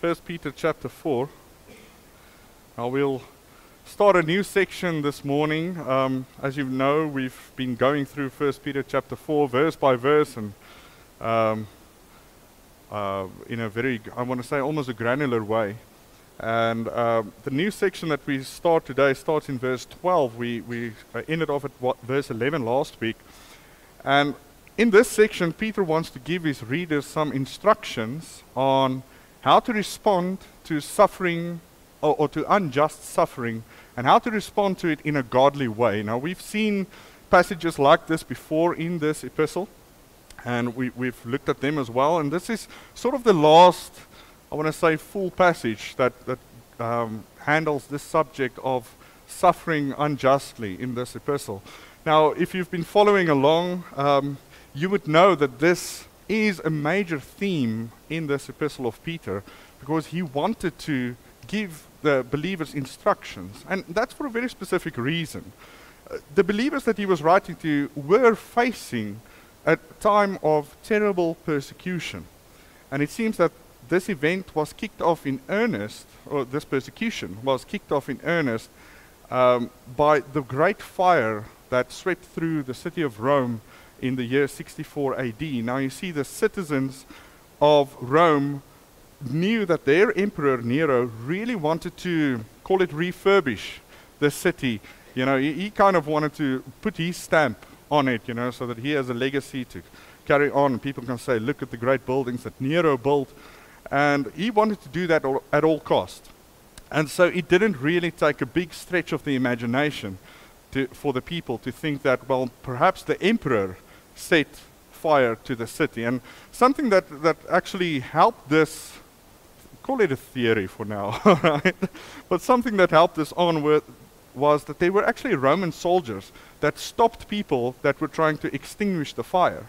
1 Peter chapter 4. Now we'll start a new section this morning. Um, as you know, we've been going through 1 Peter chapter 4, verse by verse, and um, uh, in a very, I want to say, almost a granular way. And um, the new section that we start today starts in verse 12. We, we uh, ended off at what, verse 11 last week. And in this section, Peter wants to give his readers some instructions on how to respond to suffering or, or, to unjust suffering and how to respond to it in a godly way. Now, we've seen passages like this before in this epistle, and we, we've looked at them as well. And this is sort of the last, I want to say, full passage that, that um, handles this subject of suffering unjustly in this epistle. Now, if you've been following along, um, you would know that this is a major theme in this epistle of Peter because he wanted to give the believers instructions, and that's for a very specific reason. Uh, the believers that he was writing to were facing a time of terrible persecution, and it seems that this event was kicked off in earnest, or this persecution was kicked off in earnest um, by the great fire that swept through the city of Rome in the year 64 AD. Now you see the citizens of Rome knew that their emperor Nero really wanted to call it refurbish the city. You know, he, he, kind of wanted to put his stamp on it, you know, so that he has a legacy to carry on. People can say, look at the great buildings that Nero built. And he wanted to do that all, at all cost. And so it didn't really take a big stretch of the imagination to, for the people to think that, well, perhaps the emperor set fire to the city. And something that, that actually helped this, call it a theory for now, right? But something that helped this on was that they were actually Roman soldiers that stopped people that were trying to extinguish the fire.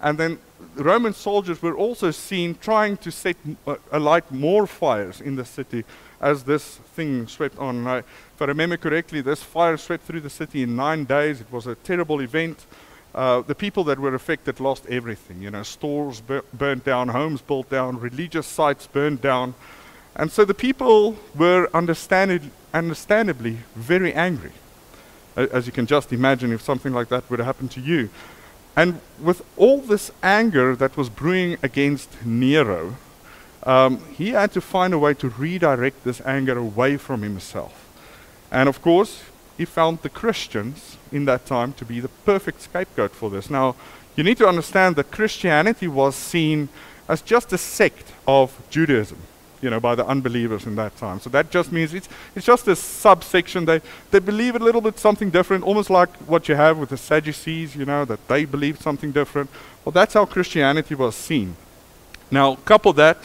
And then Roman soldiers were also seen trying to set uh, alight more fires in the city as this thing swept on. If I remember correctly, this fire swept through the city in nine days. It was a terrible event. Uh, the people that were affected lost everything. You know, stores bur- burnt down, homes built down, religious sites burned down. And so the people were understandably, understandably very angry. As you can just imagine if something like that would happen to you. And with all this anger that was brewing against Nero, um, he had to find a way to redirect this anger away from himself. And of course, he found the Christians in that time to be the perfect scapegoat for this. Now, you need to understand that Christianity was seen as just a sect of Judaism, you know, by the unbelievers in that time. So that just means it's, it's just a subsection. They, they believe a little bit something different, almost like what you have with the Sadducees, you know, that they believe something different. Well, that's how Christianity was seen. Now, couple that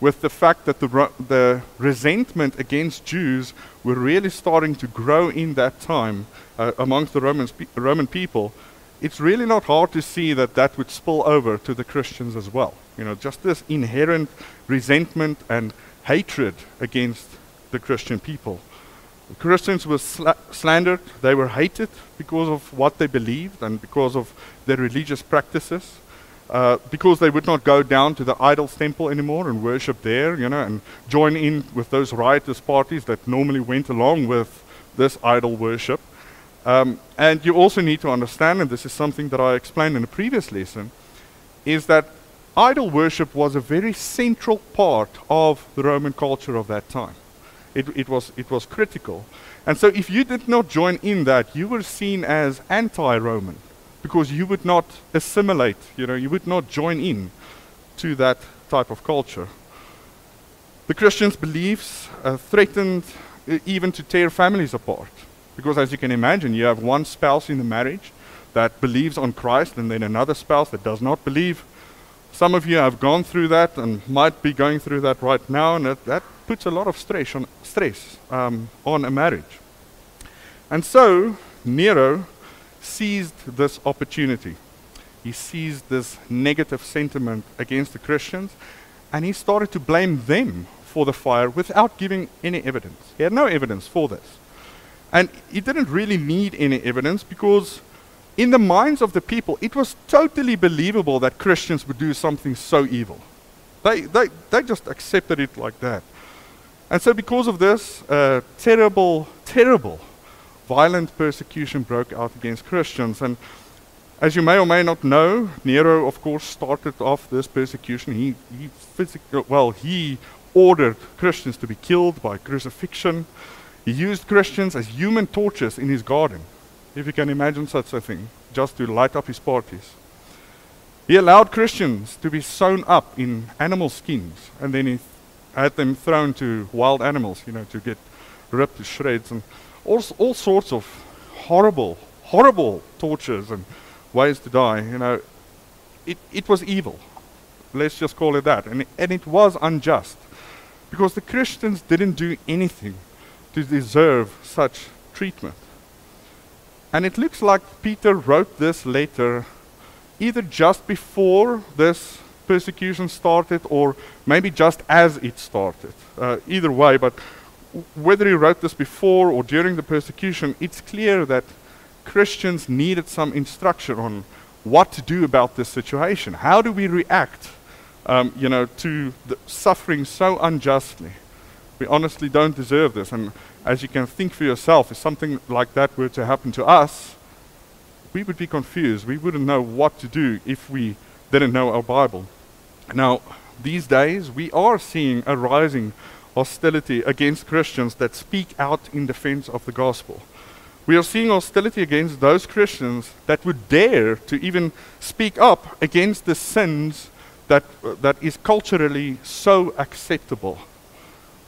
with the fact that the, the resentment against Jews were really starting to grow in that time uh, amongst the Roman, spe- Roman people, it's really not hard to see that that would spill over to the Christians as well. You know, just this inherent resentment and hatred against the Christian people. The Christians were sla- slandered, they were hated because of what they believed and because of their religious practices. Uh, because they would not go down to the idols temple anymore and worship there, you know, and join in with those riotous parties that normally went along with this idol worship. Um, and you also need to understand, and this is something that I explained in a previous lesson, is that idol worship was a very central part of the Roman culture of that time. It, it, was, it was critical. And so if you did not join in that, you were seen as anti Roman because you would not assimilate, you know, you would not join in to that type of culture. The Christians' beliefs uh, threatened uh, even to tear families apart. Because as you can imagine, you have one spouse in the marriage that believes on Christ and then another spouse that does not believe. Some of you have gone through that and might be going through that right now, and that, that puts a lot of stress on, stress, um, on a marriage. And so, Nero seized this opportunity. He seized this negative sentiment against the Christians and he started to blame them for the fire without giving any evidence. He had no evidence for this. And he didn't really need any evidence because, in the minds of the people, it was totally believable that Christians would do something so evil. They, they, they just accepted it like that. And so, because of this, uh, terrible, terrible, violent persecution broke out against Christians. And as you may or may not know, Nero, of course, started off this persecution. He, he physically, well, he ordered Christians to be killed by crucifixion. He used Christians as human torches in his garden, if you can imagine such a thing, just to light up his parties. He allowed Christians to be sewn up in animal skins, and then he had them thrown to wild animals, you know, to get ripped to shreds, and all, all sorts of horrible, horrible tortures and ways to die. You know, it, it was evil. Let's just call it that. And, and it was unjust because the Christians didn't do anything to deserve such treatment. And it looks like Peter wrote this letter either just before this persecution started or maybe just as it started. Uh, either way, but whether he wrote this before or during the persecution, it's clear that Christians needed some instruction on what to do about this situation. How do we react, um, you know, to suffering so unjustly? We honestly don't deserve this. And as you can think for yourself, if something like that were to happen to us, we would be confused. We wouldn't know what to do if we didn't know our Bible. Now, these days, we are seeing a rising hostility against Christians that speak out in defense of the gospel. We are seeing hostility against those Christians that would dare to even speak up against the sins that, that is culturally so acceptable.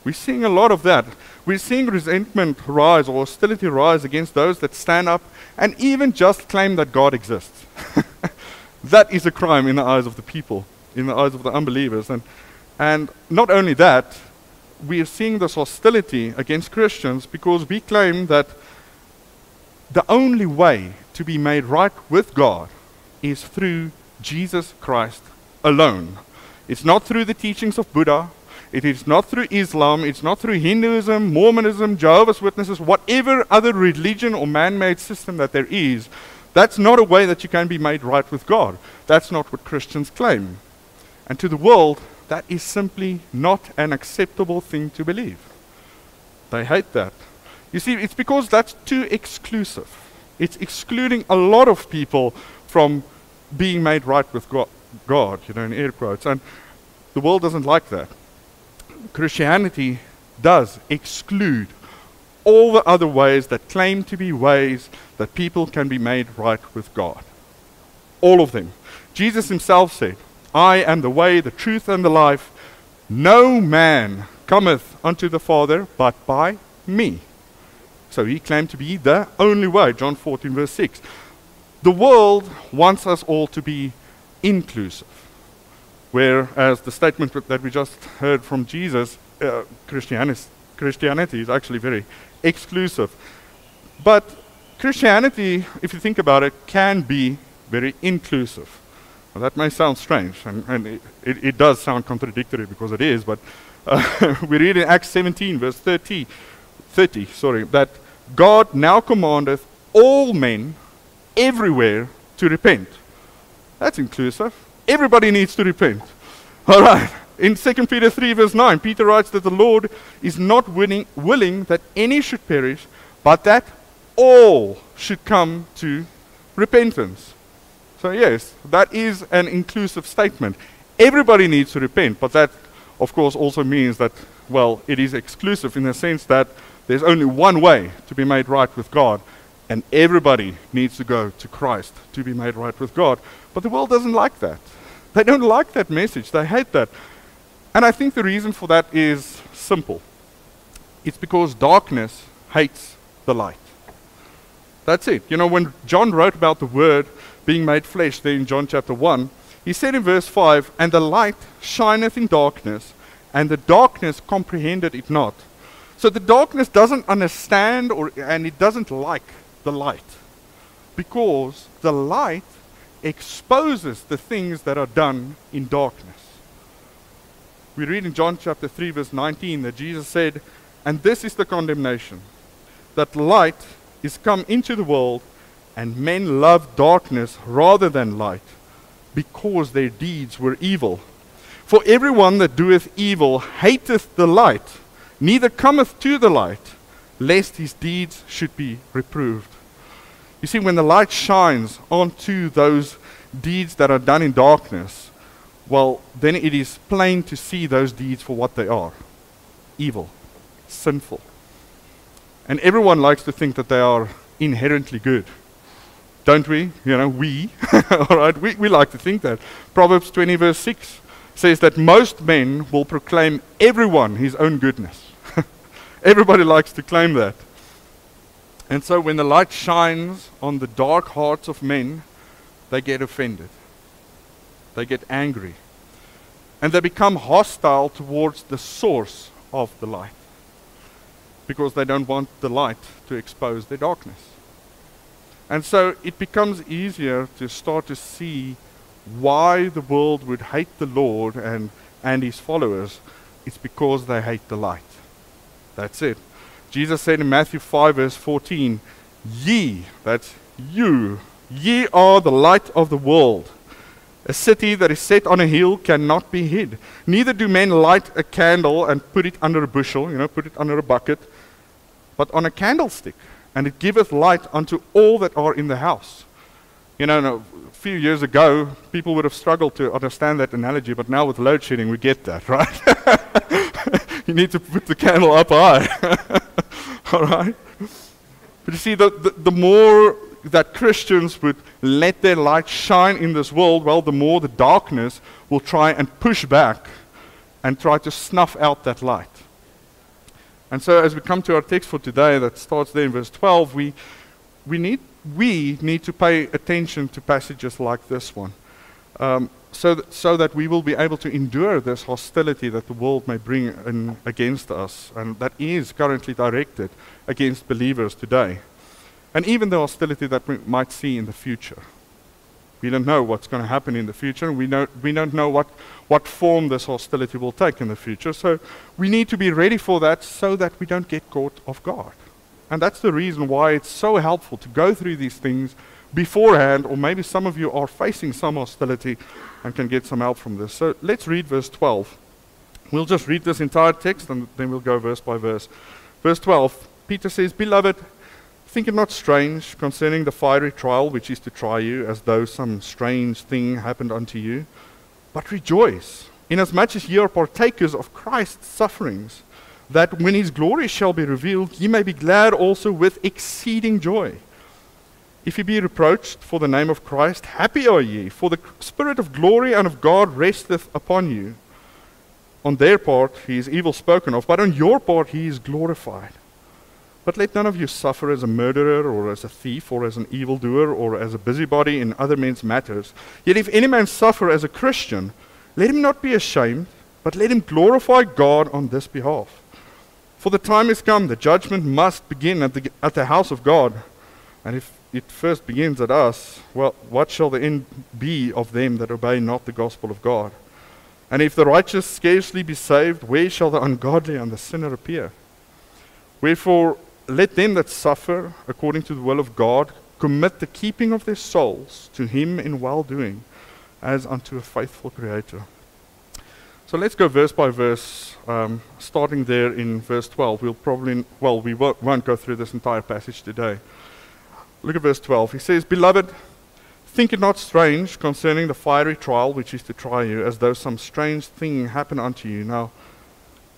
We're seeing a lot of that. We're seeing resentment rise or hostility rise against those that stand up and even just claim that God exists. that is a crime in the eyes of the people, in the eyes of the unbelievers. And, and not only that, we are seeing this hostility against Christians because we claim that the only way to be made right with God is through Jesus Christ alone. It's not through the teachings of Buddha, it is not through Islam, it's not through Hinduism, Mormonism, Jehovah's Witnesses, whatever other religion or man made system that there is. That's not a way that you can be made right with God. That's not what Christians claim. And to the world, that is simply not an acceptable thing to believe. They hate that. You see, it's because that's too exclusive. It's excluding a lot of people from being made right with God, you know, in air quotes. And the world doesn't like that. Christianity does exclude all the other ways that claim to be ways that people can be made right with God. All of them. Jesus himself said, I am the way, the truth, and the life. No man cometh unto the Father but by me. So he claimed to be the only way, John 14, verse 6. The world wants us all to be inclusive. Whereas the statement that we just heard from Jesus, uh, Christianity, Christianity is actually very exclusive. But Christianity, if you think about it, can be very inclusive. That may sound strange, and, and it, it, it, does sound contradictory because it is, but uh, we read in Acts 17, verse 30, 30, sorry, that God now commandeth all men everywhere to repent. That's inclusive. Everybody needs to repent. All right. In 2 Peter 3, verse 9, Peter writes that the Lord is not willing, willing that any should perish, but that all should come to repentance. So, yes, that is an inclusive statement. Everybody needs to repent, but that, of course, also means that, well, it is exclusive in the sense that there's only one way to be made right with God, and everybody needs to go to Christ to be made right with God. But the world doesn't like that. They don't like that message. They hate that. And I think the reason for that is simple it's because darkness hates the light. That's it. You know, when John wrote about the Word being made flesh there in John chapter 1, he said in verse 5, And the light shineth in darkness, and the darkness comprehended it not. So the darkness doesn't understand or, and it doesn't like the light because the light exposes the things that are done in darkness. We read in John chapter 3, verse 19, that Jesus said, And this is the condemnation, that light is come into the world, and men love darkness rather than light, because their deeds were evil. For everyone that doeth evil hateth the light, neither cometh to the light, lest his deeds should be reproved. You see, when the light shines onto those deeds that are done in darkness, well, then it is plain to see those deeds for what they are evil, sinful. And everyone likes to think that they are inherently good. Don't we? You know, we. All right, we, we like to think that. Proverbs 20, verse 6 says that most men will proclaim everyone his own goodness. Everybody likes to claim that. And so when the light shines on the dark hearts of men, they get offended. They get angry. And they become hostile towards the source of the light because they don't want the light to expose their darkness. And so it becomes easier to start to see why the world would hate the Lord and, and his followers. It's because they hate the light. That's it. Jesus said in Matthew 5, verse 14, Ye, that's you, ye are the light of the world. A city that is set on a hill cannot be hid. Neither do men light a candle and put it under a bushel, you know, put it under a bucket, but on a candlestick, and it giveth light unto all that are in the house. You know, a few years ago, people would have struggled to understand that analogy, but now with load shedding, we get that, right? you need to put the candle up high. All right? But you see, the, the, the more that Christians would let their light shine in this world, well, the more the darkness will try and push back and try to snuff out that light. And so, as we come to our text for today, that starts there in verse 12, we, we, need, we need to pay attention to passages like this one. Um, so, that, so that we will be able to endure this hostility that the world may bring in against us, and that is currently directed against believers today. And even the hostility that we might see in the future. We don't know what's going to happen in the future, we don't, we don't know what, what form this hostility will take in the future. So we need to be ready for that so that we don't get caught off guard. And that's the reason why it's so helpful to go through these things beforehand, or maybe some of you are facing some hostility and can get some help from this. So let's read verse 12. We'll just read this entire text and then we'll go verse by verse. Verse 12, Peter says, Beloved, think it not strange concerning the fiery trial which is to try you, as though some strange thing happened unto you, but rejoice, inasmuch as ye are partakers of Christ's sufferings, that when his glory shall be revealed, ye may be glad also with exceeding joy. If ye be reproached for the name of Christ, happy are ye, for the Spirit of glory and of God resteth upon you. On their part he is evil spoken of, but on your part he is glorified. But let none of you suffer as a murderer, or as a thief, or as an evildoer, or as a busybody in other men's matters. Yet if any man suffer as a Christian, let him not be ashamed, but let him glorify God on this behalf. For the time is come, the judgment must begin at the, at the house of God. And if it first begins at us, well, what shall the end be of them that obey not the gospel of God? And if the righteous scarcely be saved, where shall the ungodly and the sinner appear? Wherefore, let them that suffer according to the will of God commit the keeping of their souls to Him in well doing, as unto a faithful Creator. So let's go verse by verse, um, starting there in verse 12. We'll probably, well, we won't go through this entire passage today. Look at verse 12. He says, Beloved, think it not strange concerning the fiery trial which is to try you, as though some strange thing happened unto you. Now,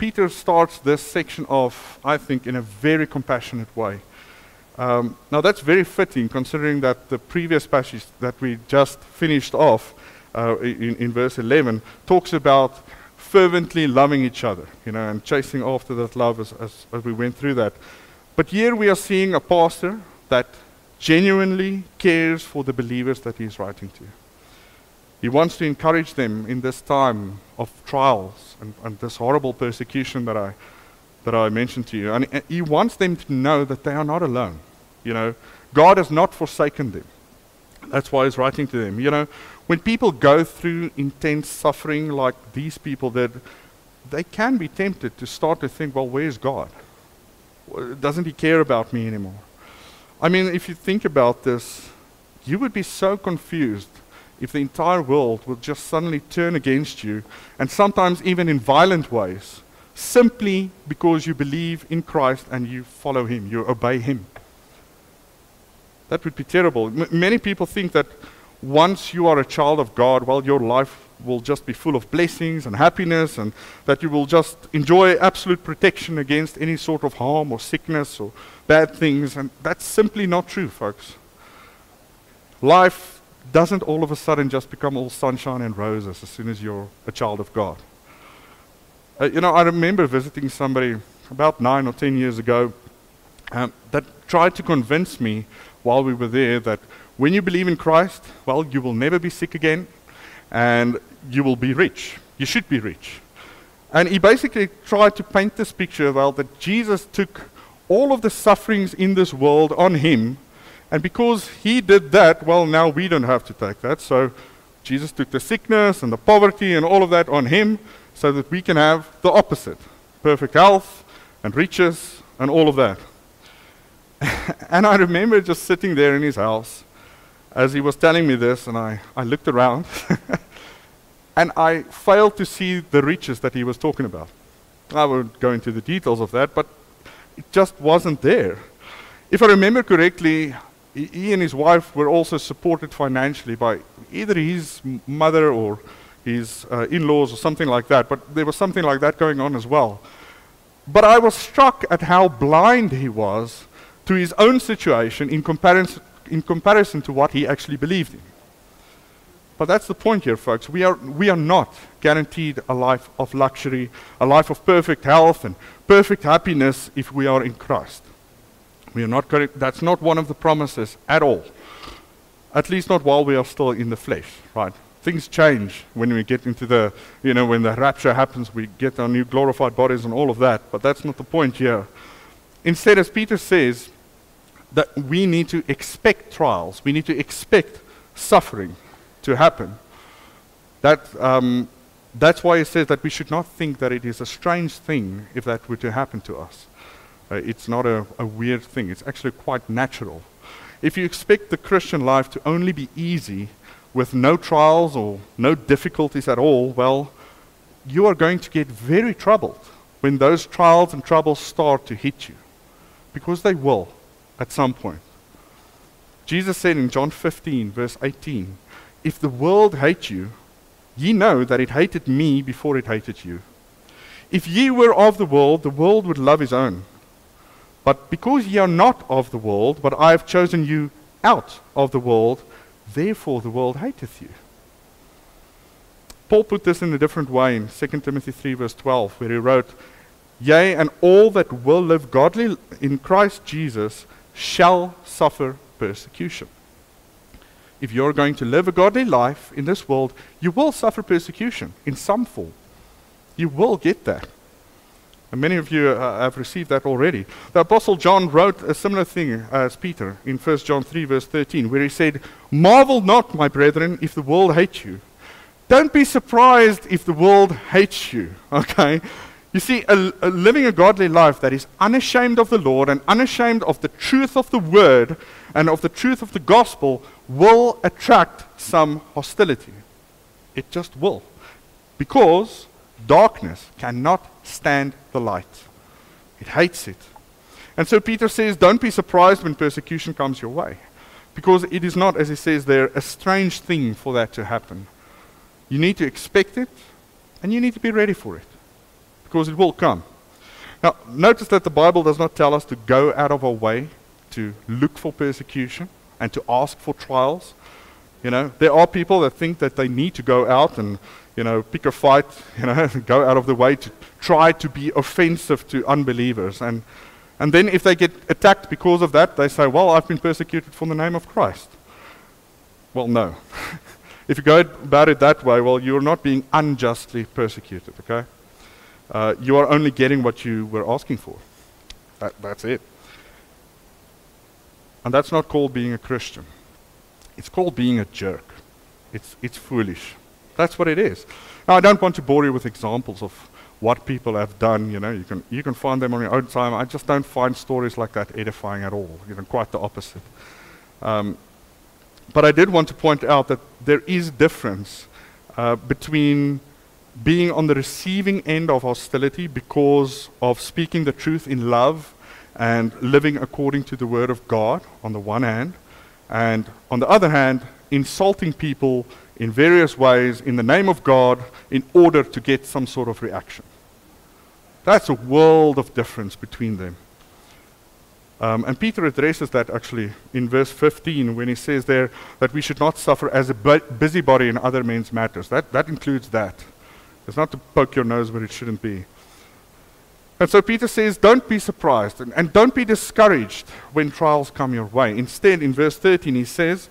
Peter starts this section off, I think, in a very compassionate way. Um, now, that's very fitting considering that the previous passage that we just finished off uh, in, in verse 11 talks about fervently loving each other, you know, and chasing after that love as, as, as we went through that. But here we are seeing a pastor that genuinely cares for the believers that he's writing to. He wants to encourage them in this time of trials and, and this horrible persecution that I, that I mentioned to you. And, he wants them to know that they are not alone. You know, God has not forsaken them. That's why he's writing to them. You know, when people go through intense suffering like these people did, they can be tempted to start to think, well, where's God? Doesn't he care about me anymore? I mean, if you think about this, you would be so confused if the entire world will just suddenly turn against you, and sometimes even in violent ways, simply because you believe in Christ and you follow Him, you obey Him. That would be terrible. M- many people think that once you are a child of God, well, your life will just be full of blessings and happiness, and that you will just enjoy absolute protection against any sort of harm or sickness or bad things. And that's simply not true, folks. Life doesn't all of a sudden just become all sunshine and roses as soon as you're a child of God. Uh, you know, I remember visiting somebody about nine or ten years ago um, that tried to convince me while we were there that when you believe in Christ, well, you will never be sick again and you will be rich. You should be rich. And he basically tried to paint this picture, well, that Jesus took all of the sufferings in this world on him. And because he did that, well, now we don't have to take that. So Jesus took the sickness and the poverty and all of that on him so that we can have the opposite perfect health and riches and all of that. and I remember just sitting there in his house as he was telling me this, and I, I looked around and I failed to see the riches that he was talking about. I won't go into the details of that, but it just wasn't there. If I remember correctly, he and his wife were also supported financially by either his mother or his uh, in laws or something like that, but there was something like that going on as well. But I was struck at how blind he was to his own situation in comparison, in comparison to what he actually believed in. But that's the point here, folks. We are, we are not guaranteed a life of luxury, a life of perfect health and perfect happiness if we are in Christ. We are not correct. That's not one of the promises at all. At least not while we are still in the flesh, right? Things change when we get into the, you know, when the rapture happens, we get our new glorified bodies and all of that. But that's not the point here. Instead, as Peter says, that we need to expect trials, we need to expect suffering to happen. That, um, that's why he says that we should not think that it is a strange thing if that were to happen to us. Uh, it's not a, a weird thing, it's actually quite natural. If you expect the Christian life to only be easy with no trials or no difficulties at all, well, you are going to get very troubled when those trials and troubles start to hit you. Because they will at some point. Jesus said in John 15, verse 18, if the world hate you, ye know that it hated me before it hated you. If ye were of the world, the world would love his own. But because ye are not of the world, but I have chosen you out of the world, therefore the world hateth you. Paul put this in a different way in 2 Timothy 3, verse 12, where he wrote, Yea, and all that will live godly in Christ Jesus shall suffer persecution if you're going to live a godly life in this world, you will suffer persecution in some form. You will get that. And many of you uh, have received that already. The Apostle John wrote a similar thing as Peter in 1 John 3, verse 13, where he said, Marvel not, my brethren, if the world hates you. Don't be surprised if the world hates you. Okay? You see, a, a living a godly life that is unashamed of the Lord and unashamed of the truth of the word and of the truth of the gospel will attract some hostility. It just will. Because darkness cannot stand the light, it hates it. And so Peter says, Don't be surprised when persecution comes your way. Because it is not, as he says there, a strange thing for that to happen. You need to expect it, and you need to be ready for it. Because it will come. Now, notice that the Bible does not tell us to go out of our way to look for persecution and to ask for trials. You know, there are people that think that they need to go out and, you know, pick a fight, you know, go out of the way to try to be offensive to unbelievers. And, and then if they get attacked because of that, they say, well, I've been persecuted for the name of Christ. Well, no. if you go about it that way, well, you're not being unjustly persecuted, okay? Uh, you are only getting what you were asking for. That, that's it. And that's not called being a Christian. It's called being a jerk. It's, it's foolish. That's what it is. Now, I don't want to bore you with examples of what people have done. You know, you can, you can find them on your own time. I just don't find stories like that edifying at all. You know, quite the opposite. Um, but I did want to point out that there is difference uh, between being on the receiving end of hostility because of speaking the truth in love and living according to the word of God on the one hand, and on the other hand, insulting people in various ways in the name of God in order to get some sort of reaction. That's a world of difference between them. Um, and Peter addresses that actually in verse 15 when he says there that we should not suffer as a bu- busybody in other men's matters. That, that includes that. It's not to poke your nose where it shouldn't be. And so Peter says, don't be surprised and, and don't be discouraged when trials come your way. Instead, in verse 13, he says,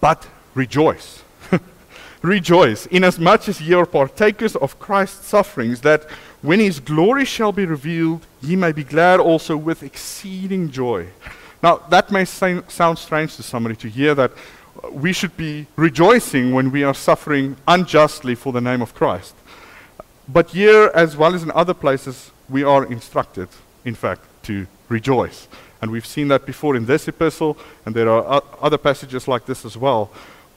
but rejoice. rejoice, inasmuch as ye are partakers of Christ's sufferings, that when his glory shall be revealed, ye may be glad also with exceeding joy. Now, that may sound strange to somebody to hear that uh, we should be rejoicing when we are suffering unjustly for the name of Christ. But here, as well as in other places, we are instructed, in fact, to rejoice. And we've seen that before in this epistle, and there are other passages like this as well.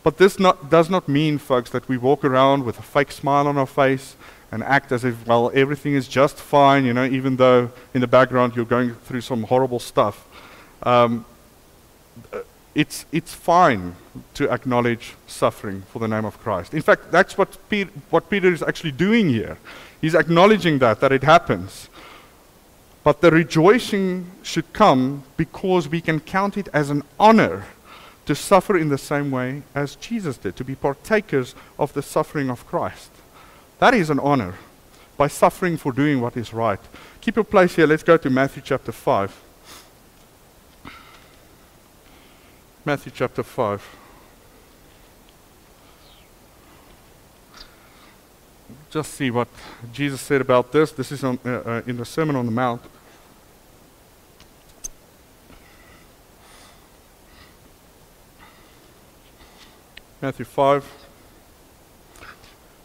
But this not, does not mean, folks, that we walk around with a fake smile on our face and act as if, well, everything is just fine, you know, even though in the background you're going through some horrible stuff. Um, it's, it's fine to acknowledge suffering for the name of Christ. In fact, that's what, Pe- what Peter is actually doing here. He's acknowledging that, that it happens. But the rejoicing should come because we can count it as an honor to suffer in the same way as Jesus did, to be partakers of the suffering of Christ. That is an honor by suffering for doing what is right. Keep your place here. Let's go to Matthew chapter 5. Matthew chapter 5. Just see what Jesus said about this. This is on, uh, uh, in the Sermon on the Mount. Matthew 5.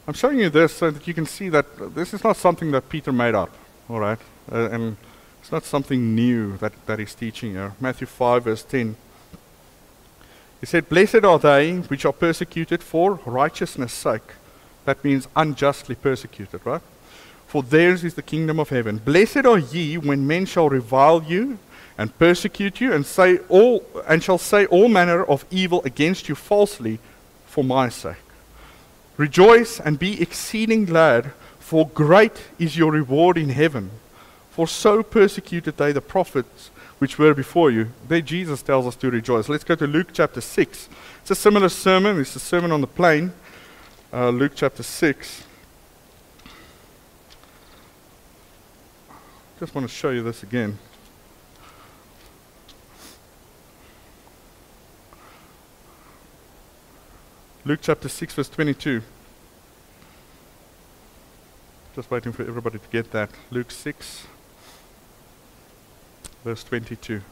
I'm showing you this so that you can see that this is not something that Peter made up, all right? Uh, and it's not something new that, that he's teaching here. Matthew 5, verse 10. He said, Blessed are they which are persecuted for righteousness' sake. That means unjustly persecuted, right? For theirs is the kingdom of heaven. Blessed are ye when men shall revile you and persecute you and say all and shall say all manner of evil against you falsely for my sake. Rejoice and be exceeding glad, for great is your reward in heaven. For so persecuted they the prophets which were before you. There Jesus tells us to rejoice. Let's go to Luke chapter 6. It's a similar sermon. It's a sermon on the plain. Uh, Luke chapter 6. Just want to show you this again. Luke chapter 6, verse 22. Just waiting for everybody to get that. Luke 6 verse 22.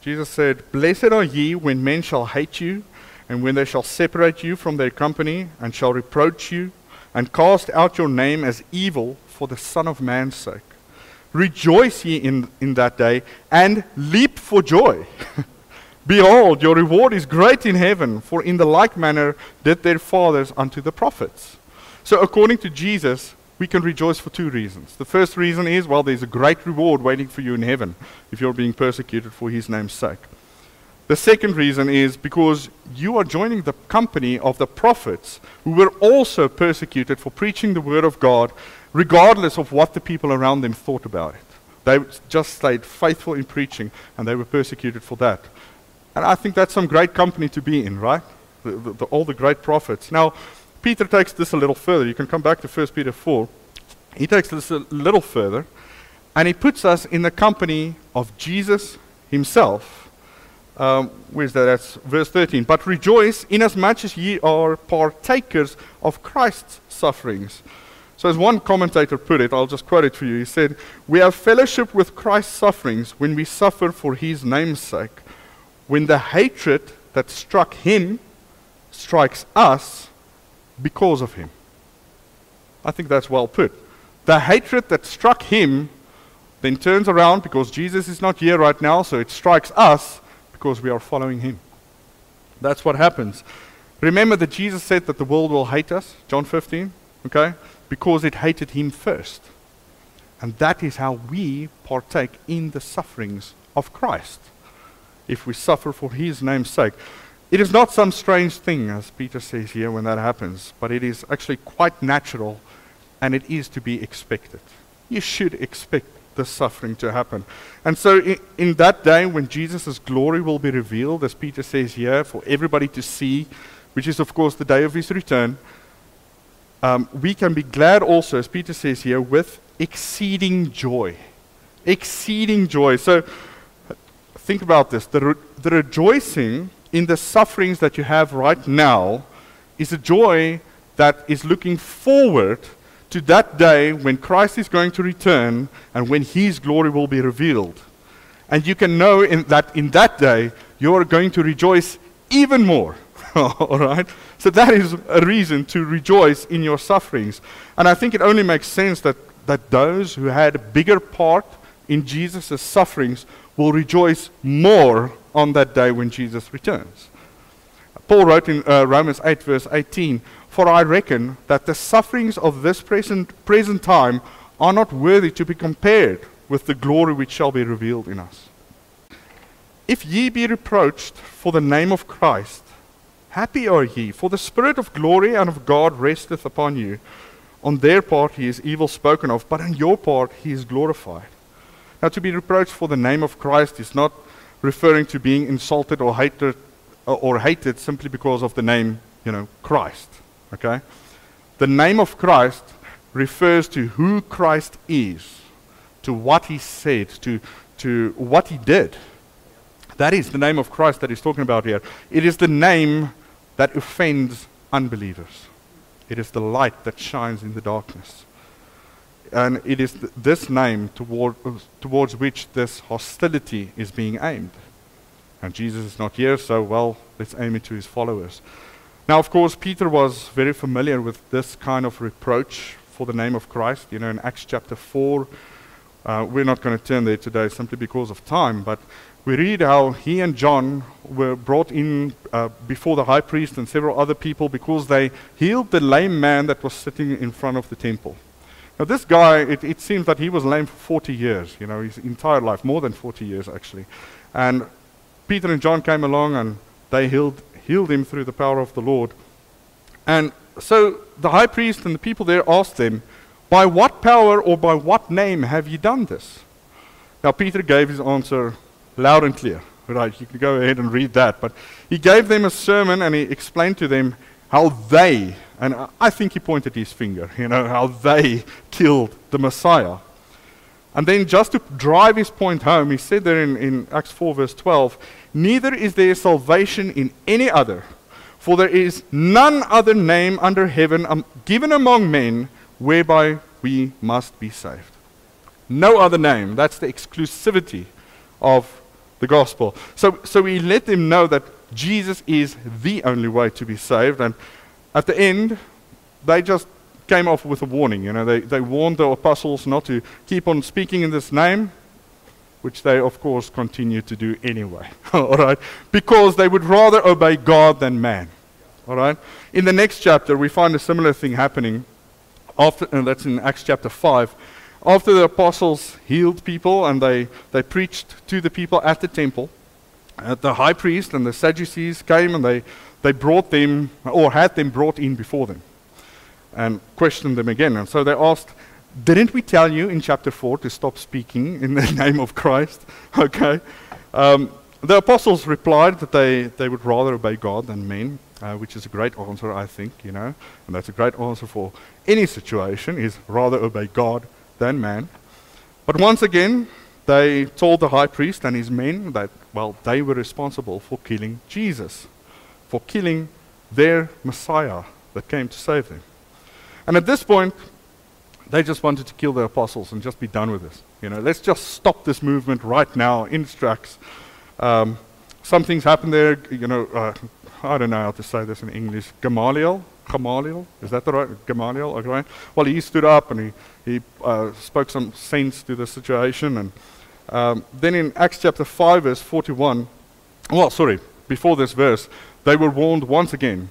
Jesus said, Blessed are ye when men shall hate you, and when they shall separate you from their company, and shall reproach you, and cast out your name as evil for the Son of Man's sake. Rejoice ye in, in that day, and leap for joy. Behold, your reward is great in heaven, for in the like manner did their fathers unto the prophets. So, according to Jesus, we can rejoice for two reasons. The first reason is, well, there's a great reward waiting for you in heaven if you're being persecuted for his name's sake. The second reason is because you are joining the company of the prophets who were also persecuted for preaching the word of God, regardless of what the people around them thought about it. They just stayed faithful in preaching, and they were persecuted for that. And I think that's some great company to be in, right? The, the, all the great prophets. Now, Peter takes this a little further. You can come back to 1 Peter 4. He takes this a little further, and he puts us in the company of Jesus himself. Um, where's that? That's verse 13. But rejoice inasmuch as ye are partakers of Christ's sufferings. So, as one commentator put it, I'll just quote it for you. He said, We have fellowship with Christ's sufferings when we suffer for his name's sake. When the hatred that struck him strikes us, because of him. I think that's well put. The hatred that struck him then turns around because Jesus is not here right now, so it strikes us because we are following him. That's what happens. Remember that Jesus said that the world will hate us, John 15, okay? Because it hated him first. And that is how we partake in the sufferings of Christ, if we suffer for his name's sake. It is not some strange thing, as Peter says here, when that happens, but it is actually quite natural and it is to be expected. You should expect the suffering to happen. And so, in, in that day when Jesus' glory will be revealed, as Peter says here, for everybody to see, which is, of course, the day of his return, um, we can be glad also, as Peter says here, with exceeding joy. Exceeding joy. So, think about this. The, re- the rejoicing in the sufferings that you have right now is a joy that is looking forward to that day when Christ is going to return and when his glory will be revealed. And you can know in that in that day you are going to rejoice even more. All right? So that is a reason to rejoice in your sufferings. And I think it only makes sense that, that those who had a bigger part in Jesus' sufferings will rejoice more on that day when Jesus returns. Paul wrote in uh, Romans 8, verse 18 For I reckon that the sufferings of this present, present time are not worthy to be compared with the glory which shall be revealed in us. If ye be reproached for the name of Christ, happy are ye, for the Spirit of glory and of God resteth upon you. On their part he is evil spoken of, but on your part he is glorified. Now, to be reproached for the name of Christ is not referring to being insulted or hated, uh, or hated simply because of the name, you know, Christ. Okay? The name of Christ refers to who Christ is, to what he said, to, to what he did. That is the name of Christ that he's talking about here. It is the name that offends unbelievers. It is the light that shines in the darkness. And it is th- this name toward, towards which this hostility is being aimed. And Jesus is not here, so, well, let's aim it to his followers. Now, of course, Peter was very familiar with this kind of reproach for the name of Christ. You know, in Acts chapter 4, uh, we're not going to turn there today simply because of time, but we read how he and John were brought in uh, before the high priest and several other people because they healed the lame man that was sitting in front of the temple. Now, this guy, it, it seems that he was lame for 40 years, you know, his entire life, more than 40 years actually. And Peter and John came along and they healed, healed him through the power of the Lord. And so the high priest and the people there asked them, By what power or by what name have you done this? Now, Peter gave his answer loud and clear. Right, you can go ahead and read that. But he gave them a sermon and he explained to them how they and I think he pointed his finger, you know, how they killed the Messiah. And then, just to drive his point home, he said there in, in Acts 4, verse 12, Neither is there salvation in any other, for there is none other name under heaven um, given among men whereby we must be saved. No other name. That's the exclusivity of the gospel. So, so he let them know that Jesus is the only way to be saved. And at the end, they just came off with a warning. You know, they, they warned the apostles not to keep on speaking in this name, which they, of course, continued to do anyway. All right? Because they would rather obey God than man. All right? In the next chapter, we find a similar thing happening. After, and that's in Acts chapter 5. After the apostles healed people and they, they preached to the people at the temple, uh, the high priest and the Sadducees came and they, they brought them, or had them brought in before them, and questioned them again. And so they asked, Didn't we tell you in chapter 4 to stop speaking in the name of Christ? Okay. Um, the apostles replied that they, they would rather obey God than men, uh, which is a great answer, I think, you know. And that's a great answer for any situation, is rather obey God than man. But once again, they told the high priest and his men that, well, they were responsible for killing Jesus for killing their Messiah that came to save them. And at this point, they just wanted to kill the apostles and just be done with this. You know, let's just stop this movement right now in its tracks. Um, some things happened there. You know, uh, I don't know how to say this in English. Gamaliel, Gamaliel, is that the right Gamaliel? Okay. Well, he stood up and he he uh, spoke some sense to the situation. And um, then in Acts chapter five, verse forty-one, well, sorry, before this verse, they were warned once again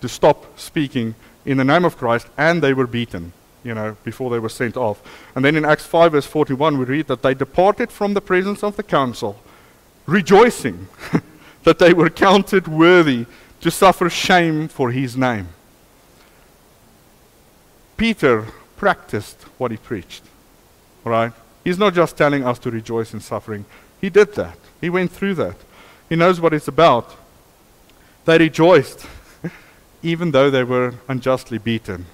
to stop speaking in the name of Christ, and they were beaten, you know, before they were sent off. And then in Acts 5, verse 41, we read that they departed from the presence of the council, rejoicing that they were counted worthy to suffer shame for his name. Peter practiced what he preached. Right? He's not just telling us to rejoice in suffering. He did that. He went through that. He knows what it's about. They rejoiced, even though they were unjustly beaten.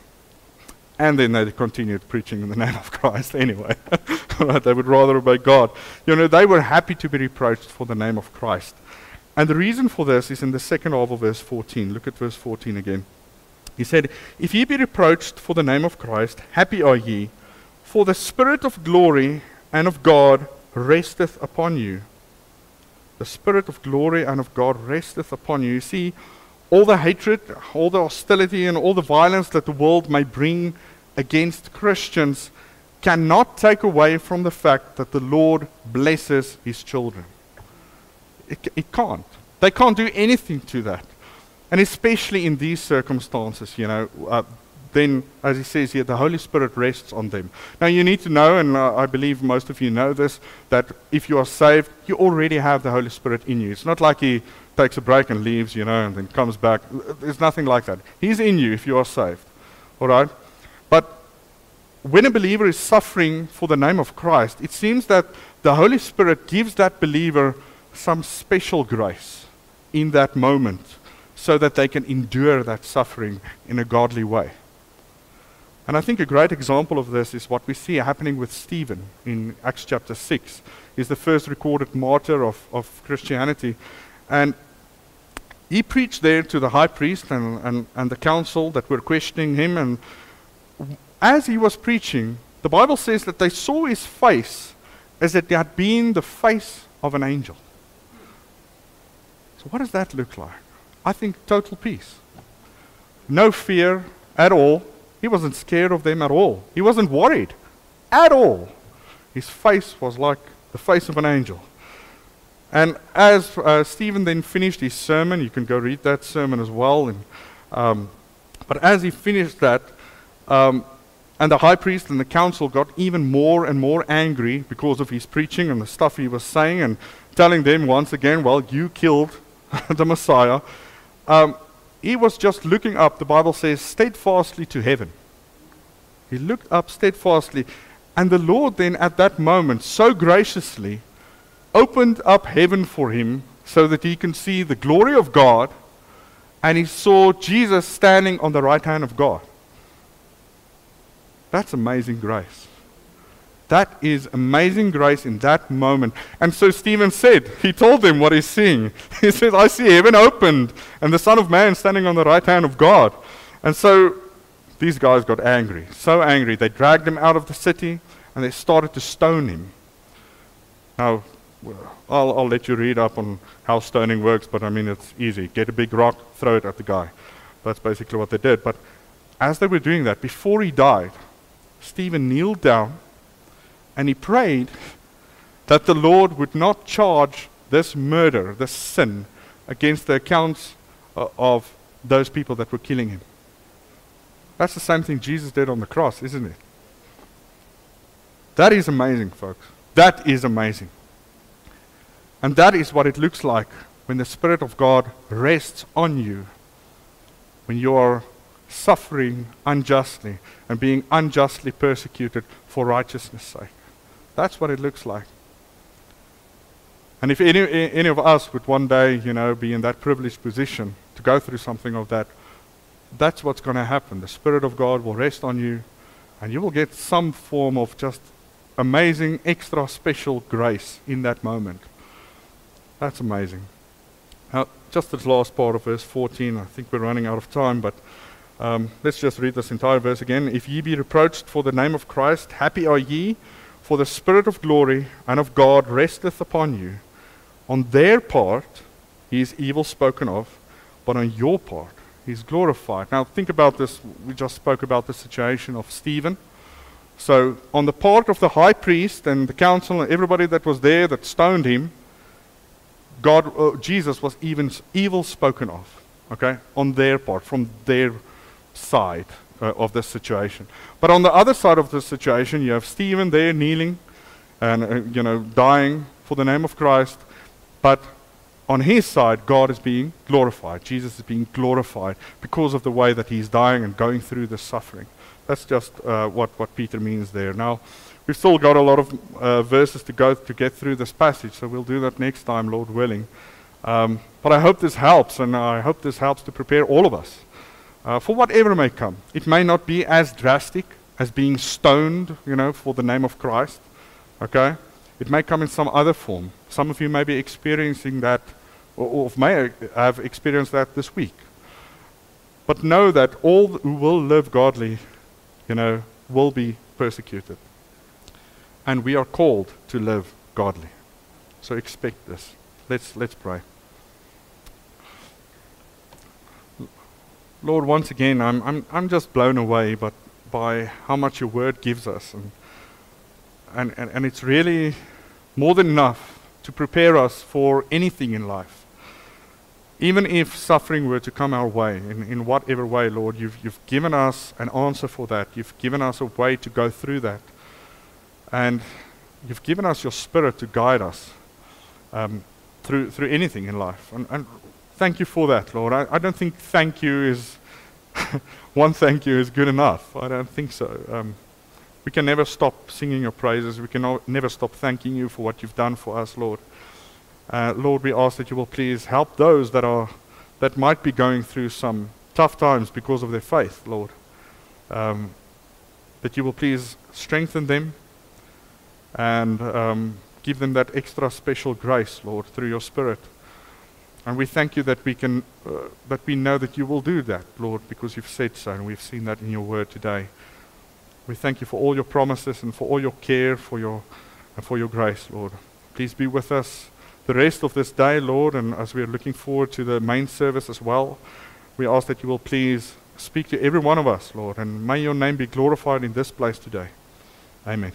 And then they continued preaching in the name of Christ anyway. right? They would rather obey God. You know, they were happy to be reproached for the name of Christ. And the reason for this is in the second half of verse 14. Look at verse 14 again. He said, If ye be reproached for the name of Christ, happy are ye, for the Spirit of glory and of God resteth upon you. The Spirit of glory and of God resteth upon you. You see, all the hatred, all the hostility, and all the violence that the world may bring against Christians cannot take away from the fact that the Lord blesses his children. It, it can't. They can't do anything to that. And especially in these circumstances, you know, uh, then, as he says here, the Holy Spirit rests on them. Now, you need to know, and I believe most of you know this, that if you are saved, you already have the Holy Spirit in you. It's not like he takes a break and leaves, you know, and then comes back. There's nothing like that. He's in you if you are saved. All right? But when a believer is suffering for the name of Christ, it seems that the Holy Spirit gives that believer some special grace in that moment so that they can endure that suffering in a godly way. And I think a great example of this is what we see happening with Stephen in Acts chapter 6. He's the first recorded martyr of, of Christianity. And he preached there to the high priest and, and, and the council that were questioning him. And as he was preaching, the Bible says that they saw his face as if it had been the face of an angel. So, what does that look like? I think total peace. No fear at all. He wasn't scared of them at all. He wasn't worried at all. His face was like the face of an angel. And as uh, Stephen then finished his sermon, you can go read that sermon as well. And, um, but as he finished that, um, and the high priest and the council got even more and more angry because of his preaching and the stuff he was saying, and telling them once again, Well, you killed the Messiah um, he was just looking up, the Bible says, steadfastly to heaven. He looked up steadfastly. And the Lord then, at that moment, so graciously opened up heaven for him so that he can see the glory of God. And he saw Jesus standing on the right hand of God. That's amazing grace. That is amazing grace in that moment. And so Stephen said, he told them what he's seeing. He says, I see heaven opened and the Son of Man standing on the right hand of God. And so these guys got angry, so angry. They dragged him out of the city and they started to stone him. Now, I'll, I'll let you read up on how stoning works, but I mean, it's easy. Get a big rock, throw it at the guy. That's basically what they did. But as they were doing that, before he died, Stephen kneeled down and he prayed that the Lord would not charge this murder, this sin, against the accounts uh, of those people that were killing him. That's the same thing Jesus did on the cross, isn't it? That is amazing, folks. That is amazing. And that is what it looks like when the Spirit of God rests on you, when you are suffering unjustly and being unjustly persecuted for righteousness' sake. That's what it looks like. And if any, any of us would one day, you know, be in that privileged position to go through something of that, that's what's going to happen. The Spirit of God will rest on you, and you will get some form of just amazing, extra special grace in that moment. That's amazing. Now, just this last part of verse 14, I think we're running out of time, but um, let's just read this entire verse again. If ye be reproached for the name of Christ, happy are ye for the Spirit of glory and of God resteth upon you. On their part, he is evil spoken of, but on your part, he is glorified. Now, think about this. We just spoke about the situation of Stephen. So, on the part of the high priest and the council and everybody that was there that stoned him, God, uh, Jesus was even evil spoken of, okay, on their part, from their side uh, of this situation. But on the other side of the situation, you have Stephen there kneeling and, uh, you know, dying for the name of Christ. But on his side, God is being glorified. Jesus is being glorified because of the way that he's dying and going through the suffering. That's just uh, what, what Peter means there. Now, we've still got a lot of uh, verses to go to get through this passage, so we'll do that next time, Lord willing. Um, but I hope this helps, and I hope this helps to prepare all of us uh, for whatever may come. It may not be as drastic as being stoned, you know, for the name of Christ. Okay? It may come in some other form. Some of you may be experiencing that, or, or may have experienced that this week. But know that all who will live godly, you know, will be persecuted. And we are called to live godly. So expect this. Let's, let's pray. Lord, once again, I'm, I'm, I'm just blown away but by how much your word gives us. And, and, and, and it's really more than enough to prepare us for anything in life. Even if suffering were to come our way, in, in whatever way, Lord, you've, you've given us an answer for that. You've given us a way to go through that. And you've given us your spirit to guide us um, through, through anything in life. And, and thank you for that, Lord. I, I don't think thank you is, one thank you is good enough. I don't think so. Um, we can never stop singing your praises. We can never stop thanking you for what you've done for us, Lord. Uh, Lord, we ask that you will please help those that are that might be going through some tough times because of their faith, Lord. Um, that you will please strengthen them and um, give them that extra special grace, Lord, through your Spirit. And we thank you that we can, uh, that we know that you will do that, Lord, because you've said so, and we've seen that in your word today. We thank you for all your promises and for all your care, for your, and for your grace, Lord. Please be with us the rest of this day, Lord, and as we are looking forward to the main service as well, we ask that you will please speak to every one of us, Lord, and may your name be glorified in this place today. Amen.